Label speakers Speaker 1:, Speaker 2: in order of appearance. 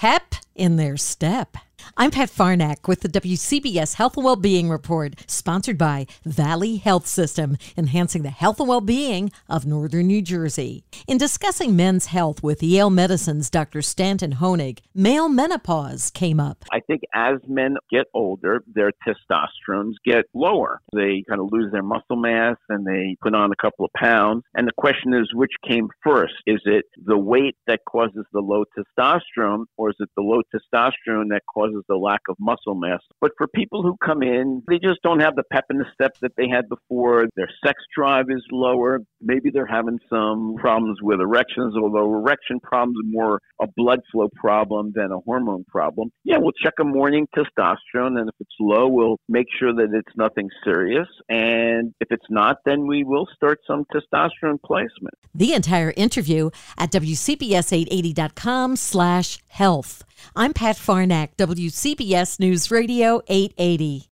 Speaker 1: pep in their step. I'm Pat Farnack with the WCBS Health and Wellbeing Report, sponsored by Valley Health System, enhancing the health and well-being of Northern New Jersey. In discussing men's health with Yale Medicine's Dr. Stanton Honig, male menopause came up.
Speaker 2: I think as men get older, their testosterone get lower. They kind of lose their muscle mass and they put on a couple of pounds. And the question is, which came first? Is it the weight that causes the low testosterone, or is it the low testosterone that causes the lack of muscle mass. But for people who come in, they just don't have the pep in the step that they had before. Their sex drive is lower. Maybe they're having some problems with erections, although erection problems are more a blood flow problem than a hormone problem. Yeah, we'll check a morning testosterone, and if it's low, we'll make sure that it's nothing serious. And if it's not, then we will start some testosterone placement.
Speaker 1: The entire interview at WCBS880.com slash health. I'm Pat Farnack, WCBS News Radio 880.